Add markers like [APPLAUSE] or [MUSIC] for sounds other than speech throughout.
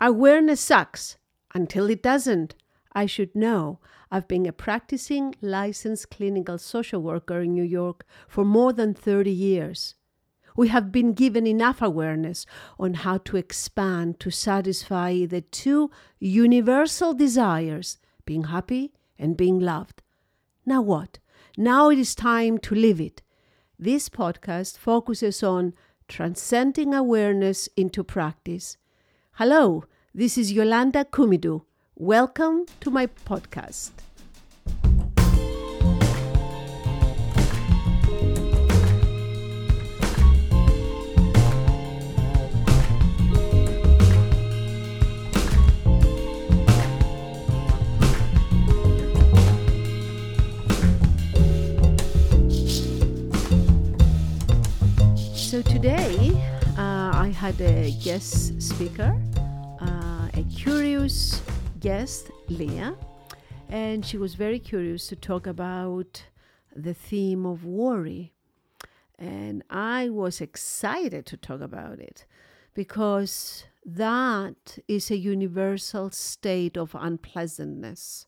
Awareness sucks until it doesn't. I should know. I've been a practicing licensed clinical social worker in New York for more than 30 years. We have been given enough awareness on how to expand to satisfy the two universal desires being happy and being loved. Now what? Now it is time to live it. This podcast focuses on transcending awareness into practice. Hello, this is Yolanda Kumidu. Welcome to my podcast. Had a guest speaker, uh, a curious guest, Leah, and she was very curious to talk about the theme of worry. And I was excited to talk about it because that is a universal state of unpleasantness.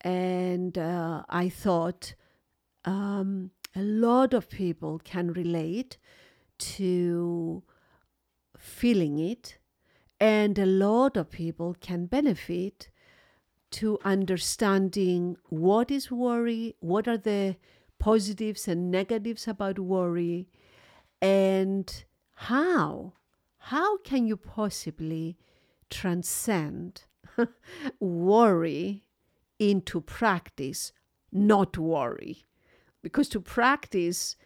And uh, I thought um, a lot of people can relate to feeling it, and a lot of people can benefit to understanding what is worry, what are the positives and negatives about worry, and how how can you possibly transcend [LAUGHS] worry into practice, not worry? Because to practice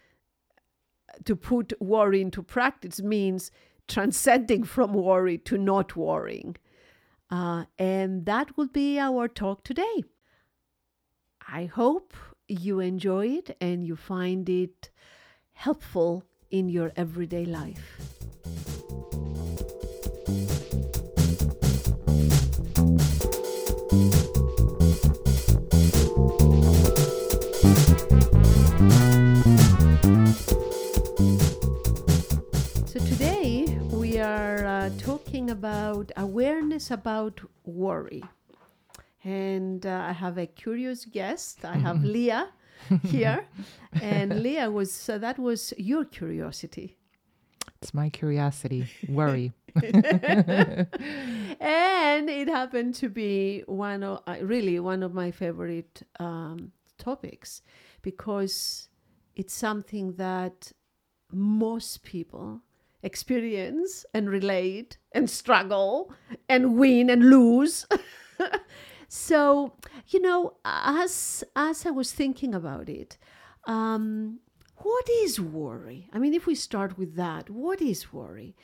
to put worry into practice means transcending from worry to not worrying. Uh, and that will be our talk today. I hope you enjoy it and you find it helpful in your everyday life. Talking about awareness about worry. And uh, I have a curious guest. I have Leah [LAUGHS] here. and Leah was, so that was your curiosity. It's my curiosity, worry. [LAUGHS] [LAUGHS] and it happened to be one of, uh, really one of my favorite um, topics because it's something that most people experience and relate and struggle and win and lose. [LAUGHS] so, you know, as as I was thinking about it, um, what is worry? I mean, if we start with that, what is worry?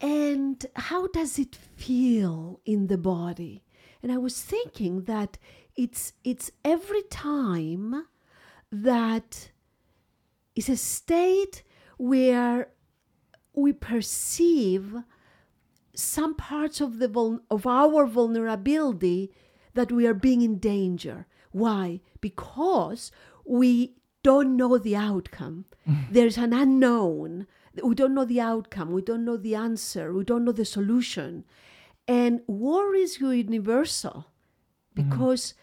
And how does it feel in the body? And I was thinking that it's it's every time that is a state where we perceive some parts of the vul- of our vulnerability that we are being in danger. Why? Because we don't know the outcome. Mm-hmm. There's an unknown. We don't know the outcome. We don't know the answer. We don't know the solution. And war is universal mm-hmm. because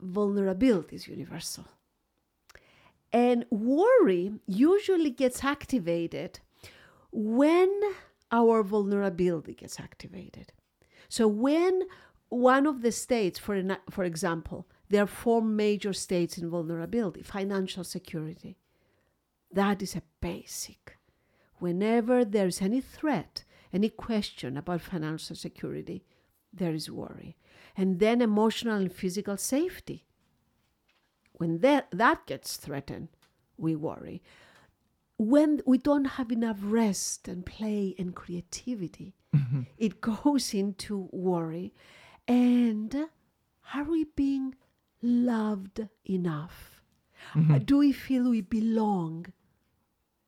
vulnerability is universal and worry usually gets activated when our vulnerability gets activated. So, when one of the states, for, an, for example, there are four major states in vulnerability financial security. That is a basic. Whenever there's any threat, any question about financial security, there is worry. And then emotional and physical safety when that, that gets threatened, we worry. When we don't have enough rest and play and creativity, mm-hmm. it goes into worry. And are we being loved enough? Mm-hmm. Do we feel we belong?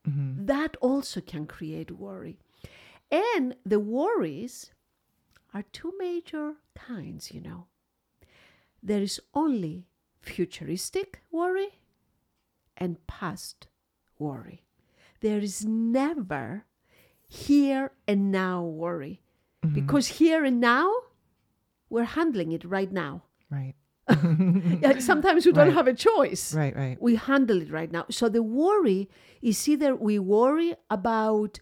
Mm-hmm. That also can create worry. And the worries are two major kinds, you know. There is only futuristic worry and past worry. There is never here and now worry. Mm-hmm. Because here and now, we're handling it right now. Right. [LAUGHS] Sometimes we don't Right. have a choice. Right. Right. We handle it right now. So the worry is either we worry about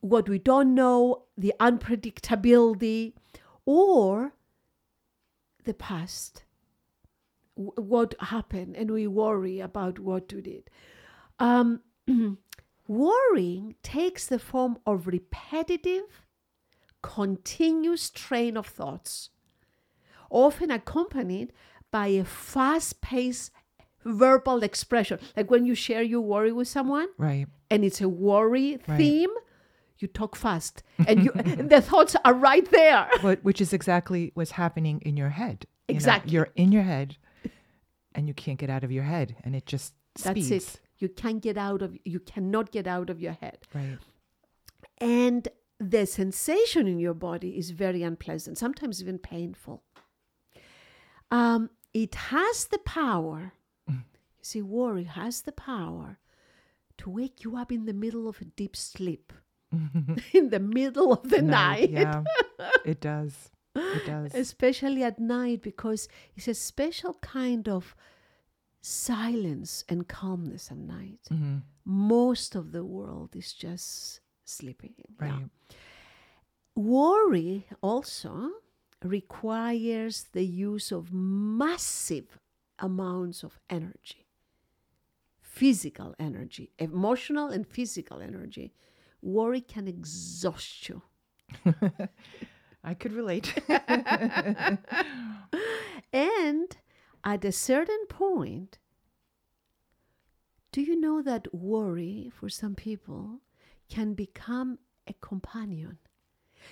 what we don't know, the unpredictability, or the past. What happened, and we worry about what we did. Um, [CLEARS THROAT] worrying takes the form of repetitive, continuous train of thoughts often accompanied by a fast paced verbal expression. Like when you share your worry with someone Right. and it's a worry Right. theme, you talk fast and you [LAUGHS] the thoughts are right there. But which is exactly what's happening in your head. you know? Exactly. You're in your head, and you can't get out of your head, and it just That's speeds. it. You can't get out of you cannot get out of your head. Right. And the sensation in your body is very unpleasant, sometimes even painful. Um, it has the power, Mm. you see, worry has the power to wake you up in the middle of a deep sleep, [LAUGHS] [LAUGHS] in the middle of the night, Yeah. [LAUGHS] it does. It does. especially at night, because it's a special kind of silence and calmness at night. Mhm. Most of the world is just sleeping. Yeah. Right. Worry also requires the use of massive amounts of energy physical energy, emotional and physical energy. Worry can exhaust you. [LAUGHS] I could relate. [LAUGHS] And at a certain point, do you know that worry for some people can become a companion?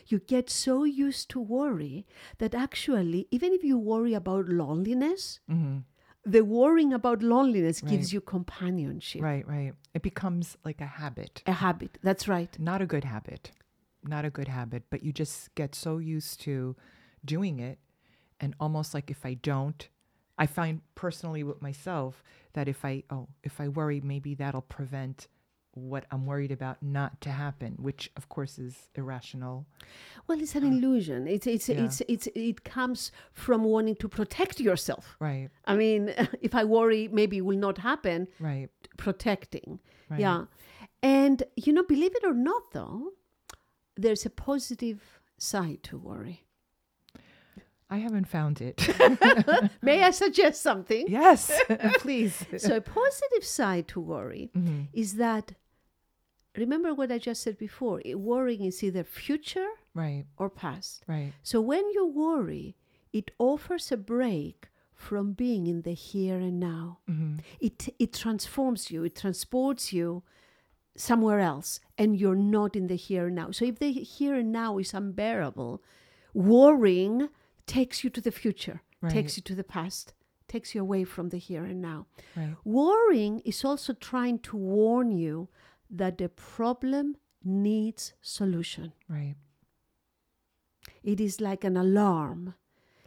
You get so used to worry that actually, even if you worry about loneliness, hmm the worrying about loneliness gives you companionship, Right. Right. It becomes like a habit. a habit. That's right. Not a good habit. Not a good habit, but you just get so used to doing it. And almost like if I don't, I find personally with myself that if I, oh, if I worry, maybe that'll prevent what I'm worried about not to happen, which of course is irrational. Well, it's an illusion. It's it's Yeah. it's it's it comes from wanting to protect yourself. Right. I mean, [LAUGHS] if I worry, maybe it will not happen. Right. protecting. Right. Yeah. And, you know, believe it or not, though, there's a positive side to worry. I haven't found it. [LAUGHS] May I suggest something? yes, [LAUGHS] please. So, a positive side to worry Mhm. is that, remember what I just said before, it, worrying is either future Right. or past. Right. So, when you worry, it offers a break from being in the here and now. hmm it it transforms you it transports you somewhere else and you're not in the here and now so if the here and now is unbearable worrying takes you to the future Right. takes you to the past takes you away from the here and now Right. worrying is also trying to warn you that the problem needs solution Right. it is like an alarm,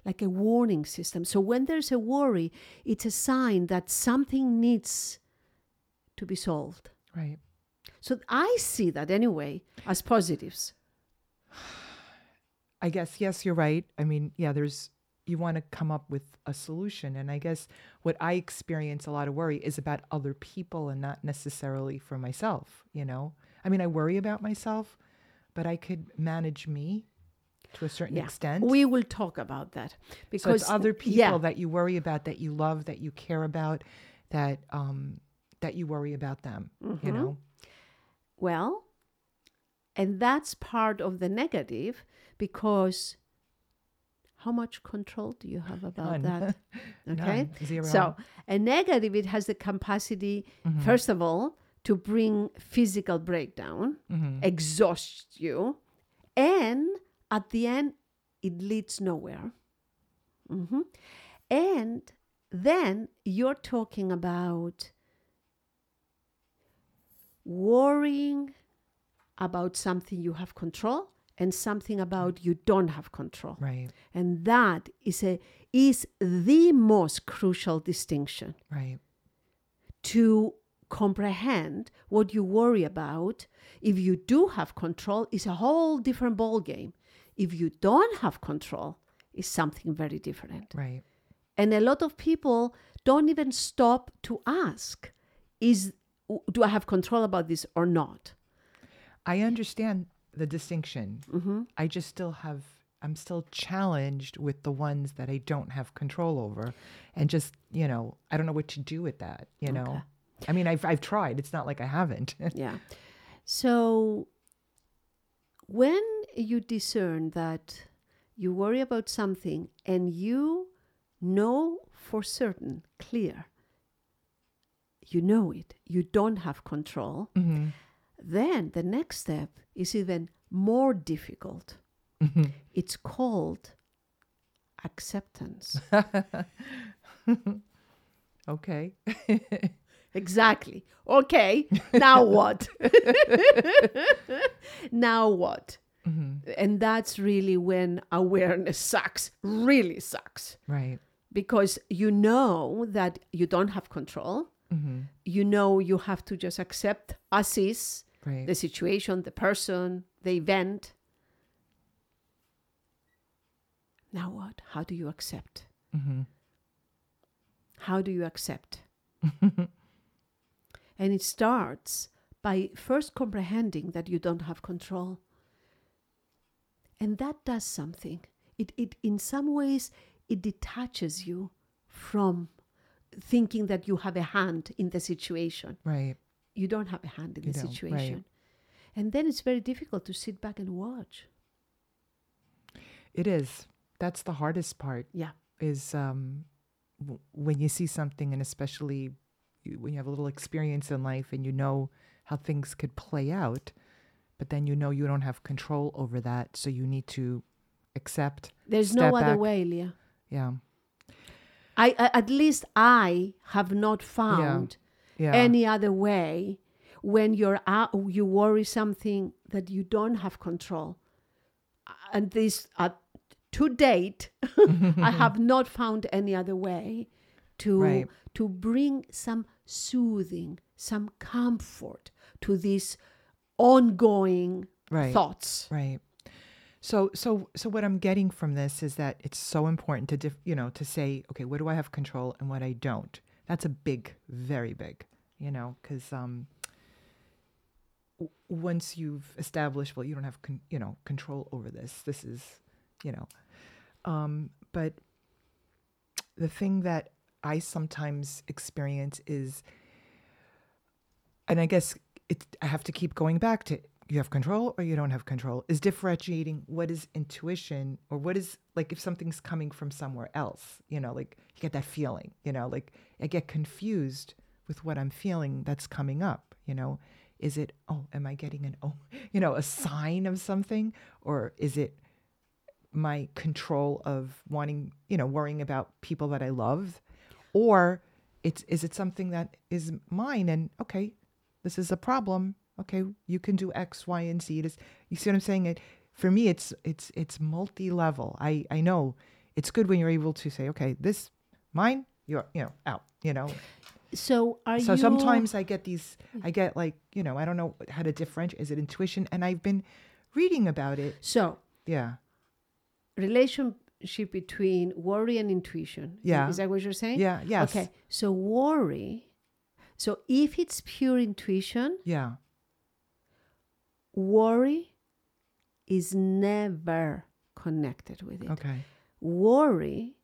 like a warning system. So when there's a worry, it's a sign that something needs to be solved. Right. So I see that anyway as positives. [SIGHS] I guess yes, you're right. I mean, yeah, there's you want to come up with a solution, and I guess what I experience a lot of worry is about other people and not necessarily for myself. You know, I mean, I worry about myself, but I could manage me to a certain Yeah. extent. We will talk about that so because it's other people yeah, that you worry about, that you love, that you care about, that um that you worry about them. You Mhm. know, well, and that's part of the negative because how much control do you have about None. that? [LAUGHS] Okay. None. zero. So, a negative, it has the capacity, Mhm. first of all, to bring physical breakdown, Mhm. exhaust you, and at the end, it leads nowhere. Mhm. And then you're talking about worrying about something you have control and something about you don't have control. right, And that is a is the most crucial distinction right, to comprehend what you worry about, if you do have control, is a whole different ball game. If you don't have control, is something very different. Right. And a lot of people don't even stop to ask, is do I have control about this or not? I understand the distinction. Mm-hmm. I just still have, I'm still challenged with the ones that I don't have control over. And just, you know, I don't know what to do with that, you know? Okay. I mean, I've, I've tried. It's not like I haven't. [LAUGHS] yeah. So when you discern that you worry about something and you know for certain, clear, you know it, you don't have control, hmm then the next step is even more difficult. hmm It's called acceptance. [LAUGHS] Okay. exactly. Okay, now [LAUGHS] what? [LAUGHS] now what? hmm And that's really when awareness sucks, really sucks. Right. Because you know that you don't have control. Hmm You know you have to just accept as is Right. the situation, the person, the event. Now what? How do you accept? hmm How do you accept? [LAUGHS] and it starts by first comprehending that you don't have control. And that does something. It, it in some ways it detaches you from thinking that you have a hand in the situation. Right. You don't have a hand in You the don't, right. situation. And then it's very difficult to sit back and watch. It is. That's the hardest part. Yeah. Is um, w- when you see something, and especially you, when you have a little experience in life, and you know how things could play out, but then you know you don't have control over that, so you need to accept. There's no other back. way, Leah. Yeah. I, I at least I have not found Yeah. any other way when you're out, you worry something that you don't have control. And this, uh, to date, [LAUGHS] I have not found any other way to Right. to bring some soothing, some comfort to these ongoing right. thoughts. Right. So so so what I'm getting from this is that it's so important to dif- you know to say okay what do I have control and what I don't. That's a big very big, you know, cuz um w- once you've established well you don't have con- you know control over this. This is, you know. Um but the thing that I sometimes experience is and I guess it I have to keep going back to you have control or you don't have control is differentiating what is intuition or what is like if something's coming from somewhere else you know like you get that feeling you know like i get confused with what i'm feeling that's coming up you know. Is it oh am i getting an oh [LAUGHS] you know a sign of something or is it my control of wanting you know worrying about people that i love or it's is it something that is mine and okay this is a problem okay you can do x y and z it is you see what i'm saying it for me it's it's it's multi-level i i know it's good when you're able to say okay this mine you're you know out you know So are so you sometimes i get these mm. i get like you know i don't know how to differentiate is it intuition and i've been reading about it so yeah relationship between worry and intuition. Yeah. Is that what you're saying? yeah yes Okay. So worry. So if it's pure intuition, yeah worry is never connected with it. okay Worry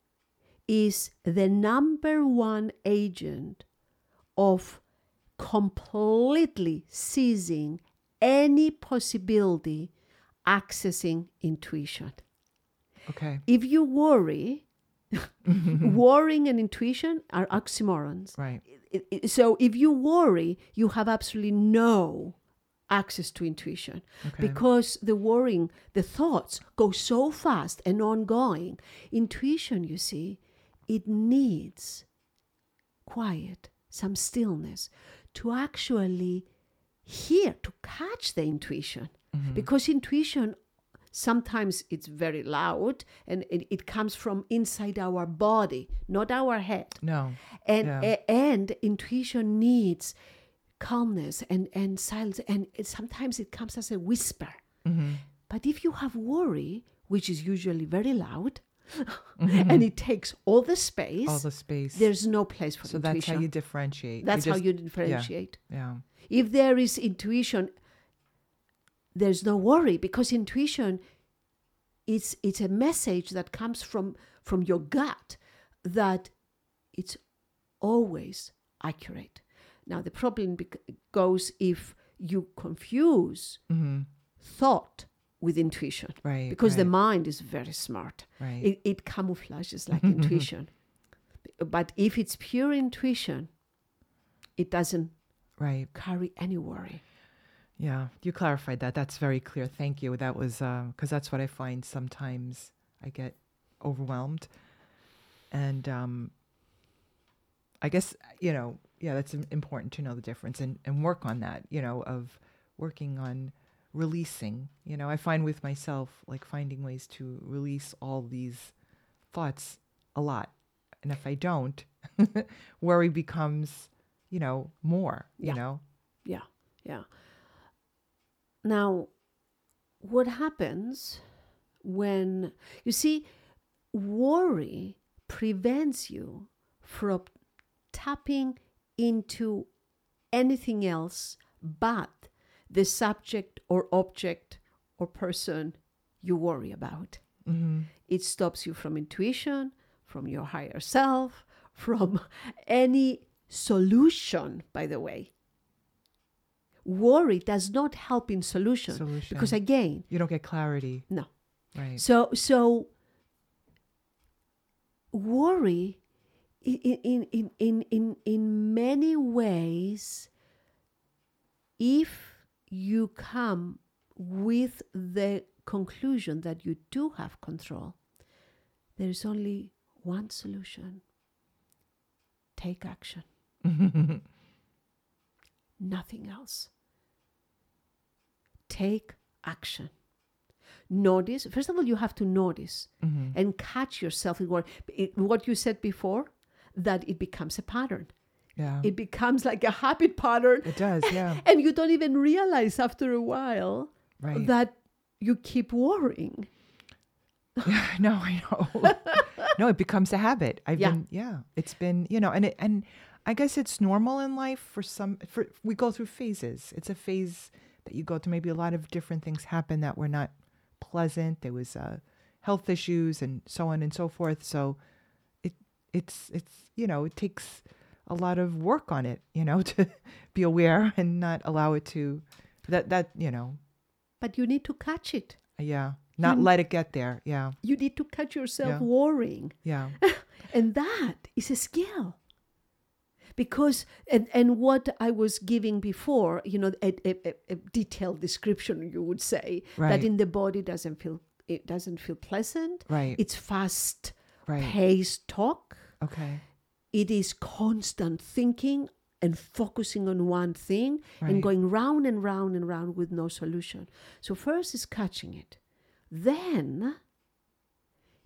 is the number one agent of completely seizing any possibility accessing intuition. okay If you worry, [LAUGHS] worrying and intuition are oxymorons. right so if you worry, you have absolutely no access to intuition okay because the worrying, the thoughts go so fast and ongoing. Intuition, you see, it needs quiet, some stillness to actually hear, to catch the intuition. Mm-hmm. Because intuition sometimes it's very loud and it, it comes from inside our body, not our head no and Yeah. and intuition needs calmness and, and silence. And it, sometimes it comes as a whisper. Mm-hmm. But if you have worry, which is usually very loud, Mm-hmm. and it takes all the space, All the space. there's no place for so intuition. So that's how you differentiate. That's how just- you differentiate. Yeah. If there is intuition, there's no worry because intuition it's it's a message that comes from from your gut that it's always accurate. Now the problem bec- goes if you confuse Mm-hmm. thought with intuition Right. because the mind is very smart. right. It, it camouflages like intuition. But if it's pure intuition, it doesn't right. carry any worry. Yeah, you clarified that. That's very clear. Thank you. That was because that's what I find sometimes I get overwhelmed, and um, I guess you know, yeah, that's important to know the difference and and work on that. You know, of working on releasing. You know, I find with myself like finding ways to release all these thoughts a lot, and if I don't, [LAUGHS] worry becomes you know more. Yeah. You know. Yeah, yeah. Now, what happens when you see worry prevents you from tapping into anything else but the subject or object or person you worry about. Mm-hmm. It stops you from intuition, from your higher self, [LAUGHS] from any solution, by the way. Worry does not help in solution, Solution. because again, You don't get clarity. no. Right. So so worry in in in in in, in many ways if you come with the conclusion that you do have control there is only one solution. Take action. [LAUGHS] Nothing else. Take action. Notice first of all you have to notice Mhm. and catch yourself in what what you said before that it becomes a pattern Yeah. it becomes like a habit pattern It does. Yeah. [LAUGHS] and you don't even realize after a while Right. that you keep worrying [LAUGHS] yeah. No, I know. no, it becomes a habit. I've Yeah. been. Yeah. It's been. You know, and it and I guess it's normal in life for some. For we go through phases. It's a phase that you go through. Maybe a lot of different things happen that were not pleasant. There was uh, health issues and so on and so forth. So it's it's you know it takes a lot of work on it. You know [LAUGHS] to be aware and not allow it to that that you know but you need to catch it Yeah. Not You- let it get there. Yeah. you need to catch yourself Yeah. worrying Yeah. [LAUGHS] and that is a skill because and, and what i was giving before you know a, a, a- detailed description you would say Right. that in the body doesn't feel it doesn't feel pleasant Right. it's fast right. paced talk Okay. it is constant thinking and focusing on one thing Right. and going round and round and round with no solution. So, first is catching it, then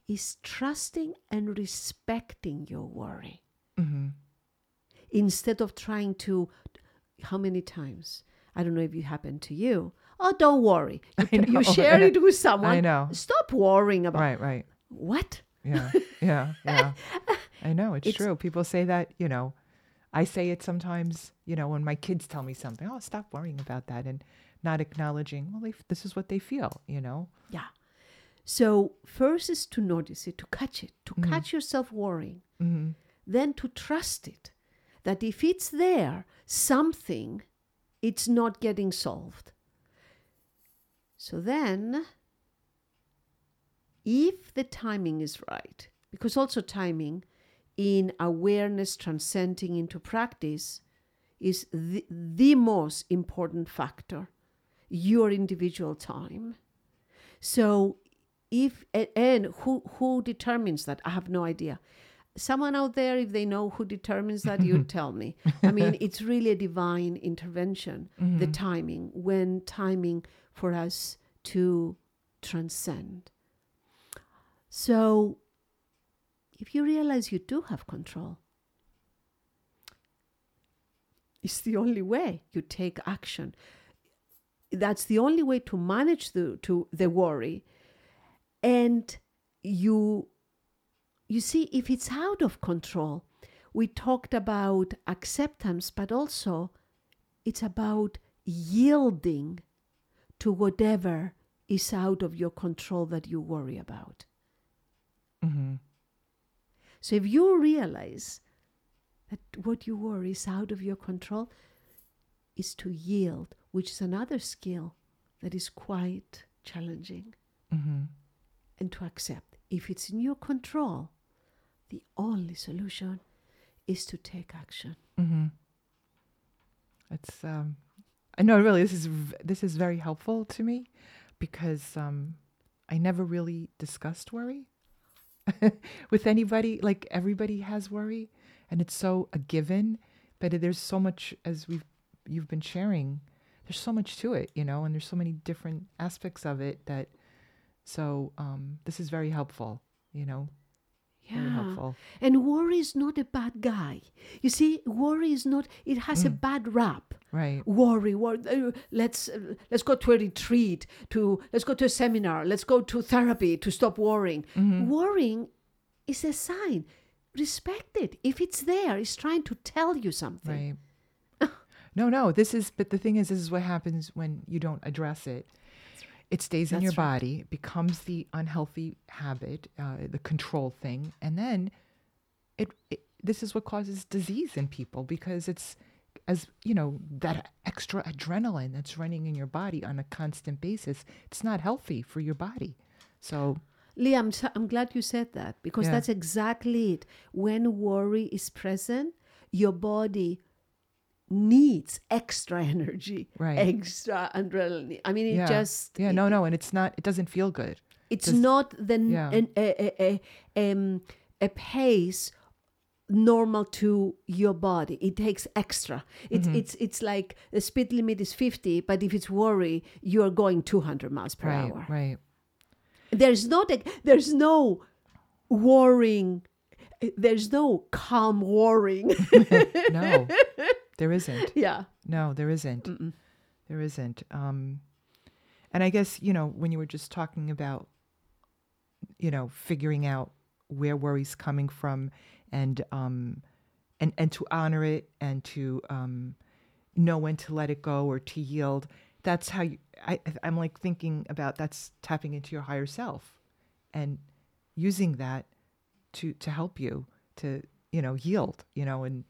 is trusting and respecting your worry Mm-hmm. instead of trying to. How many times? I don't know if it happened to you. Oh, don't worry. [LAUGHS] You, you share it with someone. I know. Stop worrying about Right. Right. what? Yeah. Yeah. Yeah. [LAUGHS] I know. It's, It's- true. People say that, you know, I say it sometimes, you know, when my kids tell me something, oh, stop worrying about that and not acknowledging, well, they, this is what they feel, you know? Yeah. So first is to notice it, to catch it, to catch yourself worrying, Mm-hmm. then to trust it. That if it's there, something, it's not getting solved. So then, if the timing is right, because also timing in awareness transcending into practice is the, the most important factor, your individual time. So if and who who determines that? I have no idea. Someone out there, if they know who determines that, you [LAUGHS] tell me. I mean, it's really a divine intervention, the mm-hmm. timing, when timing for us to transcend. So if you realize you do have control, It's the only way you take action. That's the only way to manage the to the worry. And you you see if it's out of control, we talked about acceptance, but also it's about yielding to whatever is out of your control that you worry about. Mm-hmm. So if you realize that what you worry is out of your control, is to yield, which is another skill that is quite challenging, Mm-hmm. and to accept. If it's in your control, the only solution is to take action. Mm-hmm. It's um, I know really this is v- this is very helpful to me because um, I never really discussed worry [LAUGHS] with anybody. Like everybody has worry, and it's so a given. But there's so much as we've you've been sharing. There's so much to it, you know, and there's so many different aspects of it that. So um, this is very helpful, you know, Yeah. And worry is not a bad guy. You see, worry is not, it has a Mm. bad rap. Right. Worry, worry. uh, let's uh, let's go to a retreat. To let's go to a seminar. Let's go to therapy to stop worrying. Mm-hmm. Worrying is a sign. Respect it. If it's there, it's trying to tell you something. Right. [LAUGHS] no, no. This is, but the thing is, this is what happens when you don't address it. It stays in That's your right. body, it becomes the unhealthy habit, uh, the control thing, and then it, it. This is what causes disease in people because it's, as you know, that extra adrenaline that's running in your body on a constant basis. It's not healthy for your body. So Leah, I'm, so- I'm glad you said that because Yeah. that's exactly it. When worry is present, your body needs extra [LAUGHS] energy, Right. extra adrenaline. I mean, it yeah, just yeah, no, no, and it's not. It doesn't feel good. It's Does- not the Yeah. an- a, a, a, um, a pace normal to your body. It takes extra. It's Mm-hmm. it's it's like the speed limit is fifty, but if it's worry, you are going two hundred miles per right, hour. right. There's not a, there's no worrying. There's no calm worrying. [LAUGHS] No, there isn't. [LAUGHS] yeah. No, there isn't. There isn't. Um, and I guess you know when you were just talking about, you know, figuring out where worry's coming from, and um, and and to honor it and to um, know when to let it go or to yield. That's how you. I, I'm like thinking about that's tapping into your higher self, and using that to to help you to you know yield. You know, and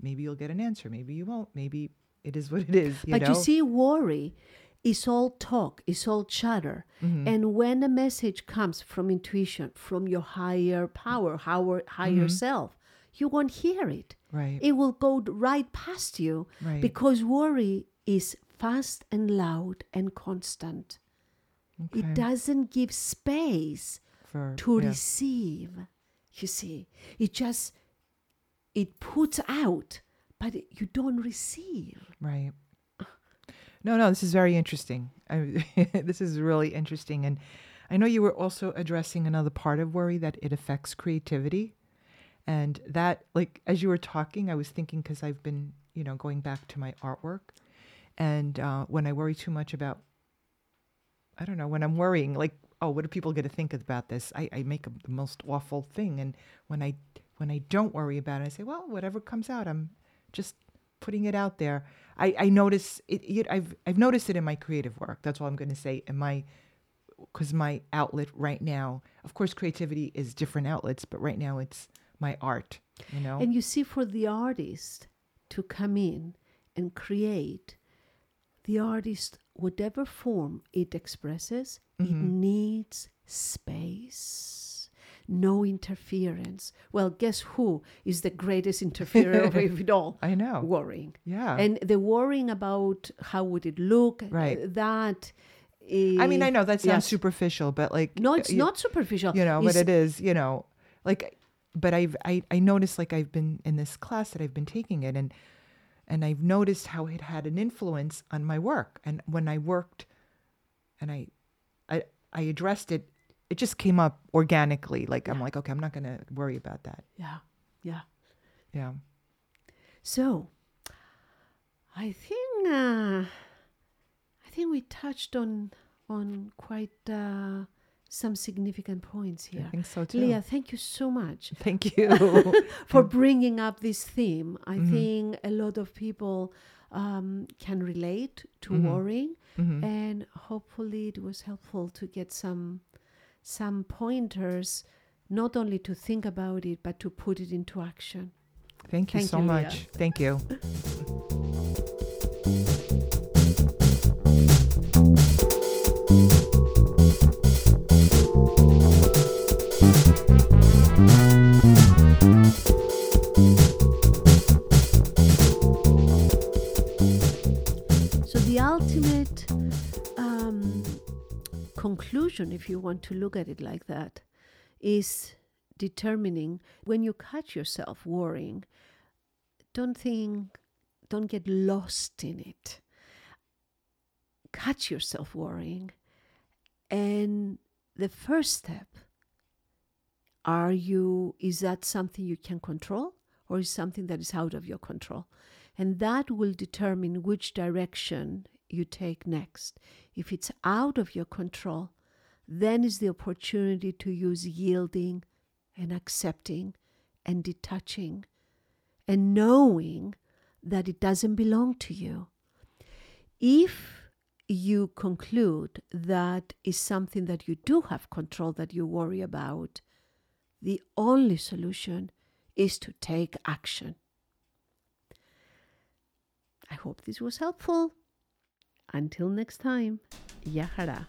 maybe you'll get an answer. Maybe you won't. Maybe it is what it is. You but know? you see, worry is all talk, it's all chatter. Mm-hmm. And when a message comes from intuition, from your higher power, higher, higher Mm-hmm. self, you won't hear it. right. It will go right past you Right. because worry is fast and loud and constant. Okay. It doesn't give space For to yeah. receive. You see, it just it puts out, but you don't receive. Right. No, no, this is very interesting. I, [LAUGHS] this is really interesting. And I know you were also addressing another part of worry that it affects creativity. And that, like, as you were talking, I was thinking because I've been, you know, going back to my artwork. And uh, when I worry too much about, I don't know, when I'm worrying, like, oh, what are people going to think about this? I, I make a, the most awful thing. And when I when I don't worry about it, I say, well, whatever comes out, I'm just putting it out there. I, I notice it, it. I've I've noticed it in my creative work. That's all I'm going to say. In my because my outlet right now, of course, creativity is different outlets, but right now it's my art. You know. And you see, for the artist to come in and create, the artist, whatever form it expresses, it Mm-hmm. needs space. No interference. Well, guess who is the greatest [LAUGHS] interferer [LAUGHS] of it all? I know. Worrying. yeah. And the worrying about how would it look, uh, Right. that is. I mean, I know that sounds yes. superficial, but like No, it's you- not superficial. you know but It's- it is you know like but i've i i noticed like i've been in this class that i've been taking it and and i've noticed how it had an influence on my work and when i worked and i i i addressed it it just came up organically like i'm like okay i'm not going to worry about that Yeah, yeah. yeah So, I think uh, I think we touched on on quite uh, some significant points I here. think so too. Leah, thank you so much [LAUGHS] Thank [LAUGHS] you. for [LAUGHS] bringing up this theme. I Mhm. think a lot of people um, can relate to Mhm. worrying, Mhm. and hopefully it was helpful to get some some pointers, not only to think about it but to put it into action. Thank you Thank so you, Leah. much. Thank you. [LAUGHS] if you want to look at it like that, is determining when you catch yourself worrying. Don't think, don't get lost in it. Catch yourself worrying, and the first step. Are you? Is that something you can control, or is something that is out of your control? And that will determine which direction you take next. If it's out of your control, then is the opportunity to use yielding and accepting and detaching and knowing that it doesn't belong to you. If you conclude that is something that you do have control that you worry about, the only solution is to take action. I hope this was helpful. Until next time, Yahara.